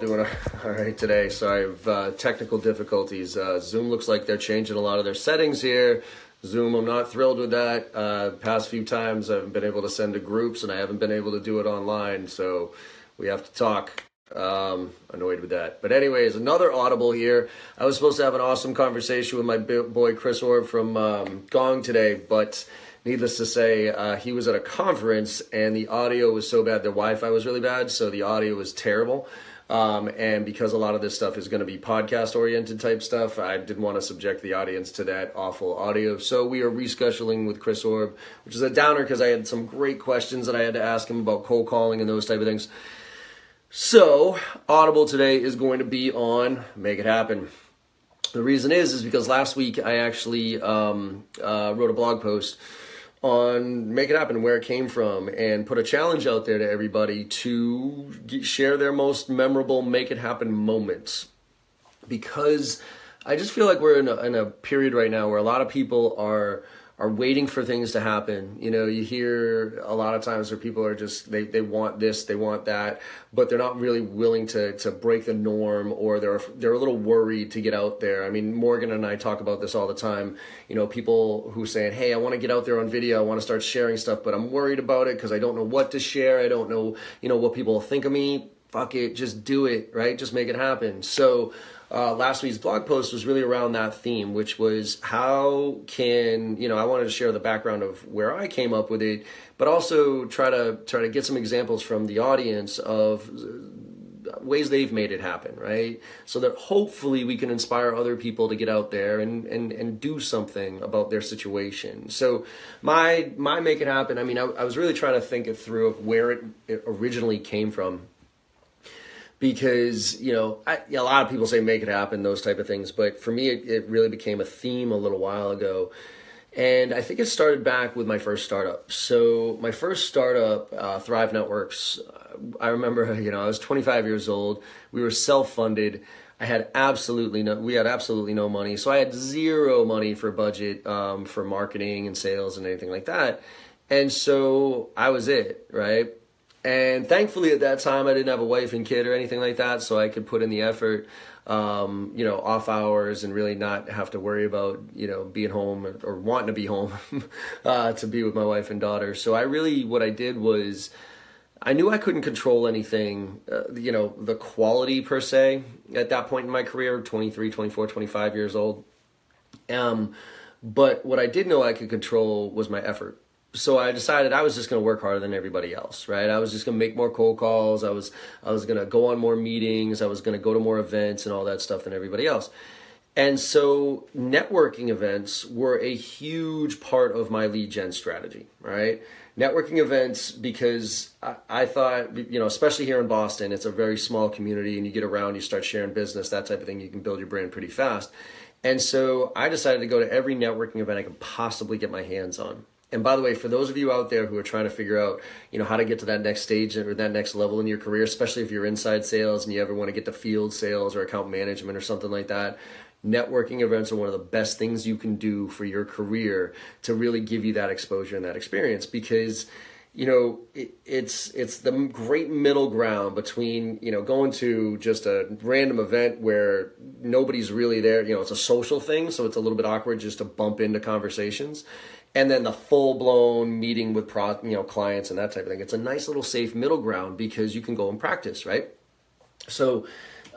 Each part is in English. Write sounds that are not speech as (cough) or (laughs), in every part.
doing (laughs) all right today. Sorry, I've uh, technical difficulties. Uh, Zoom looks like they're changing a lot of their settings here. Zoom, I'm not thrilled with that. Uh, past few times I've been able to send to groups and I haven't been able to do it online. So we have to talk. Um, annoyed with that. But anyways, another audible here. I was supposed to have an awesome conversation with my boy Chris Orlob from um, Gong today, but needless to say, uh, he was at a conference and the audio was so bad. The Wi-Fi was really bad, so the audio was terrible. Um, and because a lot of this stuff is going to be podcast oriented type stuff, I didn't want to subject the audience to that awful audio. So we are rescheduling with Chris Orlob, which is a downer because I had some great questions that I had to ask him about cold calling and those type of things. So, Audible today is going to be on Make It Happen. The reason is is because last week I actually um, uh, wrote a blog post on Make It Happen, where it came from, and put a challenge out there to everybody to get, share their most memorable Make It Happen moments. Because I just feel like we're in a, in a period right now where a lot of people are are waiting for things to happen. You know, you hear a lot of times where people are just they, they want this, they want that, but they're not really willing to to break the norm or they're they're a little worried to get out there. I mean, Morgan and I talk about this all the time. You know, people who saying, "Hey, I want to get out there on video, I want to start sharing stuff, but I'm worried about it because I don't know what to share. I don't know, you know, what people think of me." Fuck it, just do it, right? Just make it happen. So, uh, last week's blog post was really around that theme, which was how can you know I wanted to share the background of where I came up with it, but also try to try to get some examples from the audience of ways they've made it happen, right? So that hopefully we can inspire other people to get out there and and and do something about their situation. So my my make it happen. I mean, I, I was really trying to think it through of where it, it originally came from because you know I, a lot of people say make it happen those type of things but for me it, it, really became a theme a little while ago. And i think it started back with my first startup. So my first startup uh, thrive networks uh, i remember (laughs) you know i was 25 years old. We were self-funded. I had absolutely no we had absolutely no money. So i had zero money for budget um, for marketing and sales and anything like that. And so i was it right and thankfully, at that time, I didn't have a wife and kid or anything like that, so I could put in the effort, um, you know, off hours and really not have to worry about, you know, being home or, or wanting to be home (laughs) uh, to be with my wife and daughter. So I really, what I did was, I knew I couldn't control anything, uh, you know, the quality per se at that point in my career, 23, 24, 25 years old. Um, but what I did know I could control was my effort so I decided I was just going to work harder than everybody else, right? I was just going to make more cold calls. I was I was going to go on more meetings. I was going to go to more events and all that stuff than everybody else. And so networking events were a huge part of my lead gen strategy, right? Networking events because I, I thought, you know, especially here in Boston, it's a very small community and you get around, you start sharing business, that type of thing, you can build your brand pretty fast. And so I decided to go to every networking event I could possibly get my hands on and by the way, for those of you out there who are trying to figure out, you know, how to get to that next stage or that next level in your career, especially if you're inside sales and you ever want to get to field sales or account management or something like that, networking events are one of the best things you can do for your career to really give you that exposure and that experience because you know it, it's it's the great middle ground between you know going to just a random event where nobody's really there you know it's a social thing so it's a little bit awkward just to bump into conversations and then the full blown meeting with pro, you know clients and that type of thing. It's a nice little safe middle ground because you can go and practice, right? So,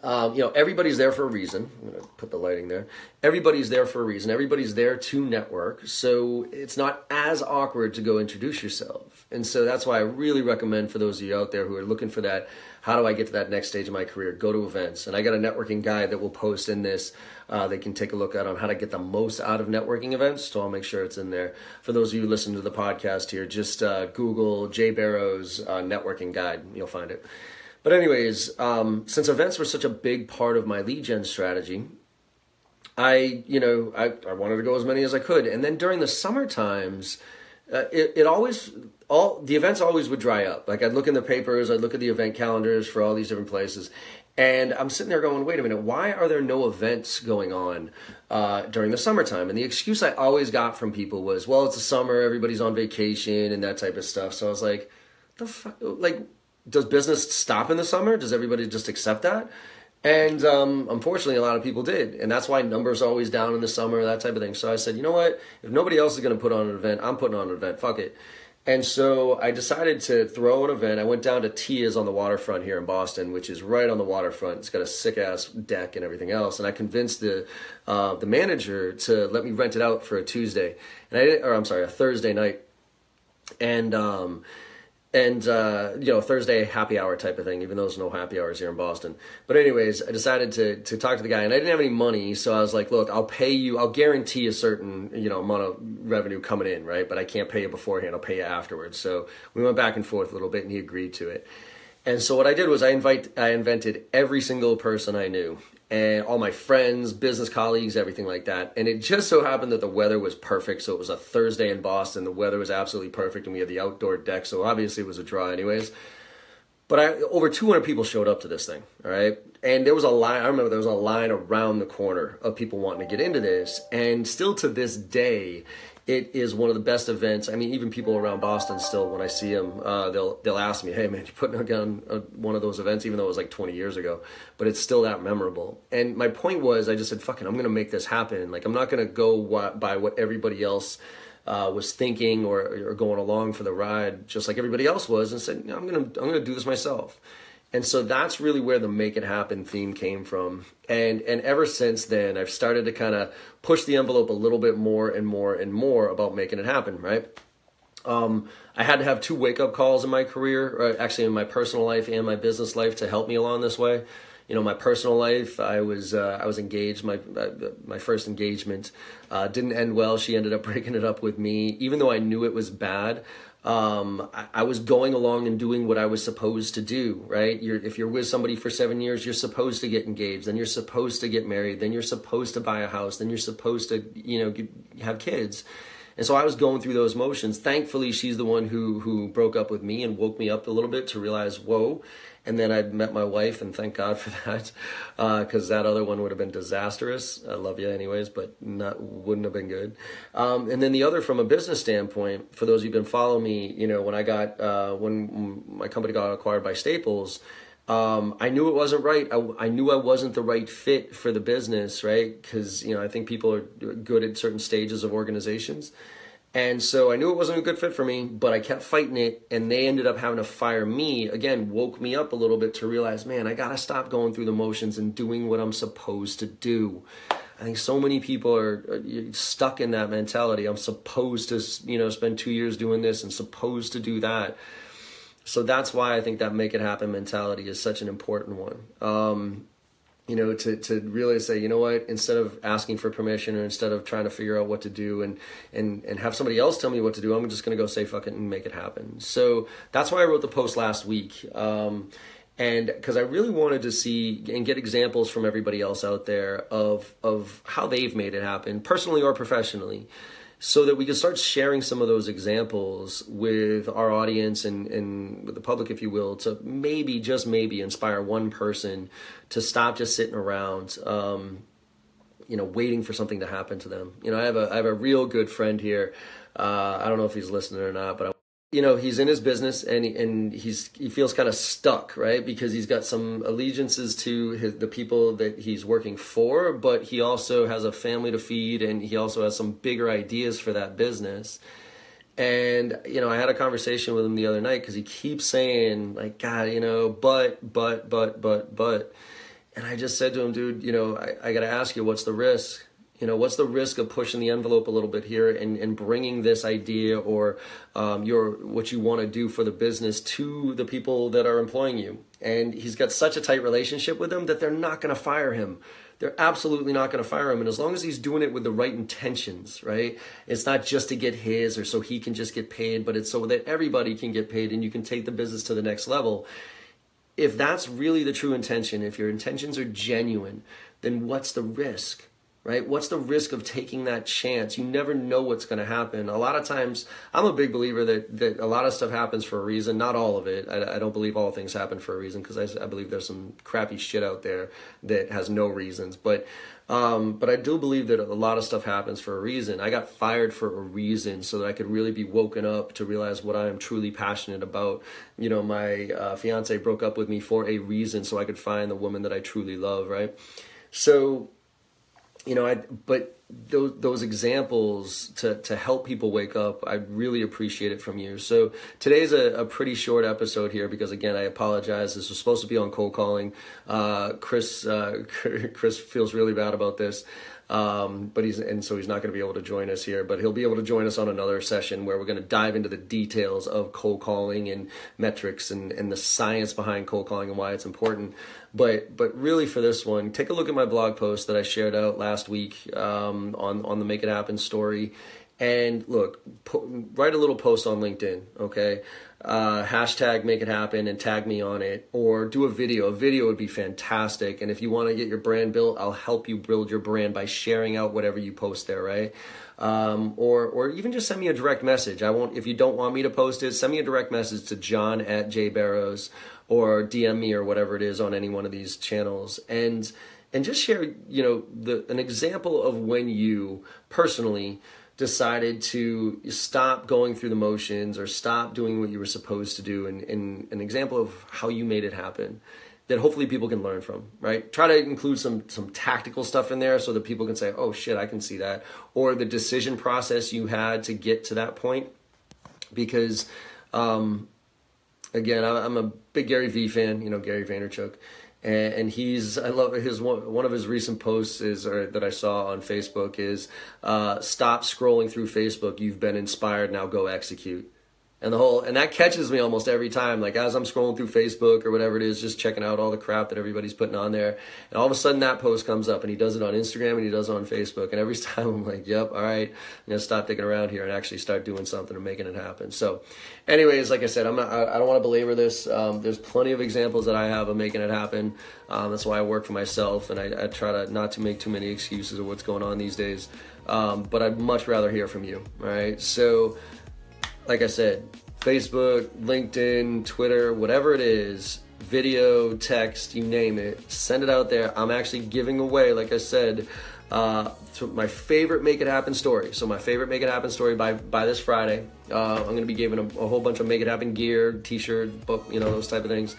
um, you know, everybody's there for a reason. I'm going to put the lighting there. Everybody's there for a reason. Everybody's there to network. So it's not as awkward to go introduce yourself. And so that's why I really recommend for those of you out there who are looking for that how do I get to that next stage of my career? Go to events. And I got a networking guide that will post in this. Uh, they can take a look at on how to get the most out of networking events. So I'll make sure it's in there. For those of you listening to the podcast here, just uh, Google Jay Barrows uh, networking guide. You'll find it. But anyways, um, since events were such a big part of my lead gen strategy, I, you know, I, I wanted to go as many as I could. And then during the summer times, uh, it, it always all the events always would dry up. Like I'd look in the papers, I'd look at the event calendars for all these different places, and I'm sitting there going, wait a minute, why are there no events going on uh, during the summertime? And the excuse I always got from people was, well, it's the summer, everybody's on vacation and that type of stuff. So I was like, the fuck? Like, does business stop in the summer? Does everybody just accept that? And um, unfortunately, a lot of people did. And that's why numbers are always down in the summer, that type of thing. So I said, you know what? If nobody else is going to put on an event, I'm putting on an event. Fuck it. And so I decided to throw an event. I went down to Tia's on the waterfront here in Boston, which is right on the waterfront. It's got a sick ass deck and everything else. And I convinced the uh, the manager to let me rent it out for a Tuesday, and I or I'm sorry, a Thursday night. And um, and uh, you know Thursday happy hour type of thing, even though there's no happy hours here in Boston. But anyways, I decided to to talk to the guy, and I didn't have any money, so I was like, "Look, I'll pay you. I'll guarantee a certain you know amount of revenue coming in, right? But I can't pay you beforehand. I'll pay you afterwards." So we went back and forth a little bit, and he agreed to it. And so what I did was I invite I invented every single person I knew and all my friends, business colleagues, everything like that. And it just so happened that the weather was perfect. So it was a Thursday in Boston. The weather was absolutely perfect, and we had the outdoor deck. So obviously it was a draw, anyways. But I, over 200 people showed up to this thing, all right? And there was a line, I remember there was a line around the corner of people wanting to get into this. And still to this day, it is one of the best events. I mean, even people around Boston still, when I see them, uh, they'll they'll ask me, "Hey, man, you putting a gun on one of those events?" Even though it was like 20 years ago, but it's still that memorable. And my point was, I just said, "Fucking, I'm gonna make this happen. Like, I'm not gonna go by what everybody else." Uh, was thinking or, or going along for the ride, just like everybody else was, and said, "I'm gonna, I'm gonna do this myself." And so that's really where the make it happen theme came from. And and ever since then I've started to kind of push the envelope a little bit more and more and more about making it happen, right? Um, I had to have two wake up calls in my career, actually in my personal life and my business life to help me along this way. You know, my personal life, I was uh, I was engaged. My uh, my first engagement uh, didn't end well. She ended up (laughs) breaking it up with me, even though I knew it was bad um, I, I, was going along and doing what I was supposed to do, right? You're, if you're with somebody for seven years, you're supposed to get engaged, then you're supposed to get married, then you're supposed to buy a house, then you're supposed to, you know, have kids. And so I was going through those motions. Thankfully, she's the one who who broke up with me and woke me up a little bit to realize, whoa, and then I met my wife, and thank God for (laughs) that, because uh, that other one would have been disastrous. I love you anyways, but not wouldn't have been good. Um, and then the other, from a business standpoint, for those who've been following me, you know, when I got uh, when my company got acquired by Staples. Um, I knew it wasn't right. I, I, knew I wasn't the right fit for the business, right? Because you know I think people are good at certain stages of organizations, and so I knew it wasn't a good fit for me, but I kept fighting it, and they ended up having to fire me. Again, woke me up a little bit to realize, man, I gotta stop going through the motions and doing what I'm supposed to do. I think so many people are, are stuck in that mentality. I'm supposed to, you know, spend two years doing this and supposed to do that. So that's why I think that make it happen mentality is such an important one. Um, you know to to really say you know what instead of asking for permission or instead of trying to figure out what to do and and and have somebody else tell me what to do i'm just going to go say fuck it and make it happen. So that's why i wrote the post last week um, and because i really wanted to see and get examples from everybody else out there of of how they've made it happen personally or professionally so that we can start sharing some of those examples with our audience and, and with the public, if you will, to maybe, just maybe, inspire one person to stop just sitting around, um, you know, waiting for something to happen to them. You know, I have a I have a real good friend here. Uh, I don't know if he's listening or not, but I you know he's in his business and and he's he feels kind of stuck right? Because he's got some allegiances to his, the people that he's working for but he also has a family to feed and he also has some bigger ideas for that business. And you know i had a conversation with him the other night because he keeps saying like god you know but but but but but and i just said to him dude you know i, I gotta ask you what's the risk you know what's the risk of pushing the envelope a little bit here and, and bringing this idea or um, your what you want to do for the business to the people that are employing you? And he's got such a tight relationship with them that they're not going to fire him. They're absolutely not going to fire him. And as long as he's doing it with the right intentions right? It's not just to get his or so he can just get paid but it's so that everybody can get paid and you can take the business to the next level. If that's really the true intention if your intentions are genuine then what's the risk right? What's the risk of taking that chance? You never know what's going to happen. A lot of times, I'm a big believer that, that a lot of stuff happens for a reason. Not all of it. I, I don't believe all things happen for a reason because I, I, believe there's some crappy shit out there that has no reasons. But um, but I do believe that a lot of stuff happens for a reason. I got fired for a reason so that I could really be woken up to realize what I am truly passionate about. You know, my uh, fiance broke up with me for a reason so I could find the woman that I truly love, right? So you know, I but those those examples to to help people wake up, I really appreciate it from you. So today's a, a pretty short episode here because again, I apologize. This was supposed to be on cold calling. Uh, Chris uh, (laughs) Chris feels really bad about this. Um, but he's and so he's not going to be able to join us here, but he'll be able to join us on another session where we're going to dive into the details of cold calling and metrics and, and the science behind cold calling and why it's important. But but really for this one, take a look at my blog post that I shared out last week um, on on the Make It Happen story, and look, po- write a little post on LinkedIn, okay? Uh, hashtag make it happen and tag me on it, or do a video. A video would be fantastic. And if you want to get your brand built, I'll help you build your brand by sharing out whatever you post there, right? Um, or or even just send me a direct message. I won't if you don't want me to post it. Send me a direct message to John at J Barrows or DM me or whatever it is on any one of these channels and and just share you know the an example of when you personally decided to stop going through the motions or stop doing what you were supposed to do and, and an example of how you made it happen that hopefully people can learn from right? Try to include some some tactical stuff in there so that people can say oh shit i can see that. Or the decision process you had to get to that point because um, again i'm a big gary vee fan you know gary vaynerchuk and, and he's I love his one one of his recent posts is or that I saw on Facebook is uh, stop scrolling through Facebook. You've been inspired. Now go execute and the whole and that catches me almost every time. Like as i'm scrolling through facebook or whatever it is just checking out all the crap that everybody's putting on there. And all of a sudden that post comes up and he does it on instagram and he does it on facebook. And every (laughs) time i'm like yep all right i'm gonna stop digging around here and actually start doing something and making it happen. So anyways like i said i'm not i, don't want to belabor this. Um, there's plenty of examples that i have of making it happen. Um, that's why i work for myself and I, I, try to not to make too many excuses of what's going on these days. Um, but i'd much rather hear from you all right? So like I said, Facebook, LinkedIn, Twitter, whatever it is, video, text, you name it, send it out there. I'm actually giving away, like I said, uh, my favorite Make It Happen story. So my favorite Make It Happen story by by this Friday. Uh, I'm to be giving a, a, whole bunch of Make It Happen gear, T-shirt, book, you know, those type of things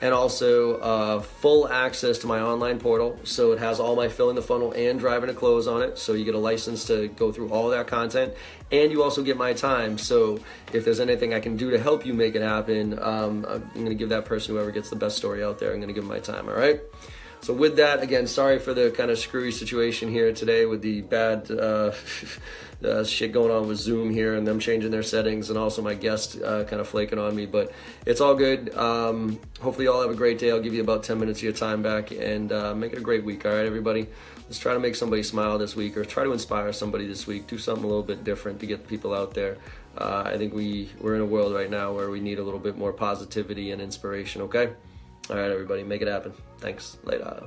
and also uh, full access to my online portal. So it has all my filling the funnel and driving to close on it. So you get a license to go through all that content, and you also get my time. So if there's anything I can do to help you make it happen, um, I'm going to give that person whoever gets the best story out there. I'm going to give my time. All right. So with that, again, sorry for the kind of screwy situation here today with the bad. Uh, (laughs) uh, shit going on with Zoom here and them changing their settings, and also my guest uh, kind of flaking on me. But it's all good. Um, hopefully, y'all have a great day. I'll give you about 10 minutes of your time back and uh, make it a great week. All right, everybody? Let's try to make somebody smile this week or try to inspire somebody this week. Do something a little bit different to get people out there. Uh, I think we, we're in a world right now where we need a little bit more positivity and inspiration, okay? All right, everybody, make it happen. Thanks. Later.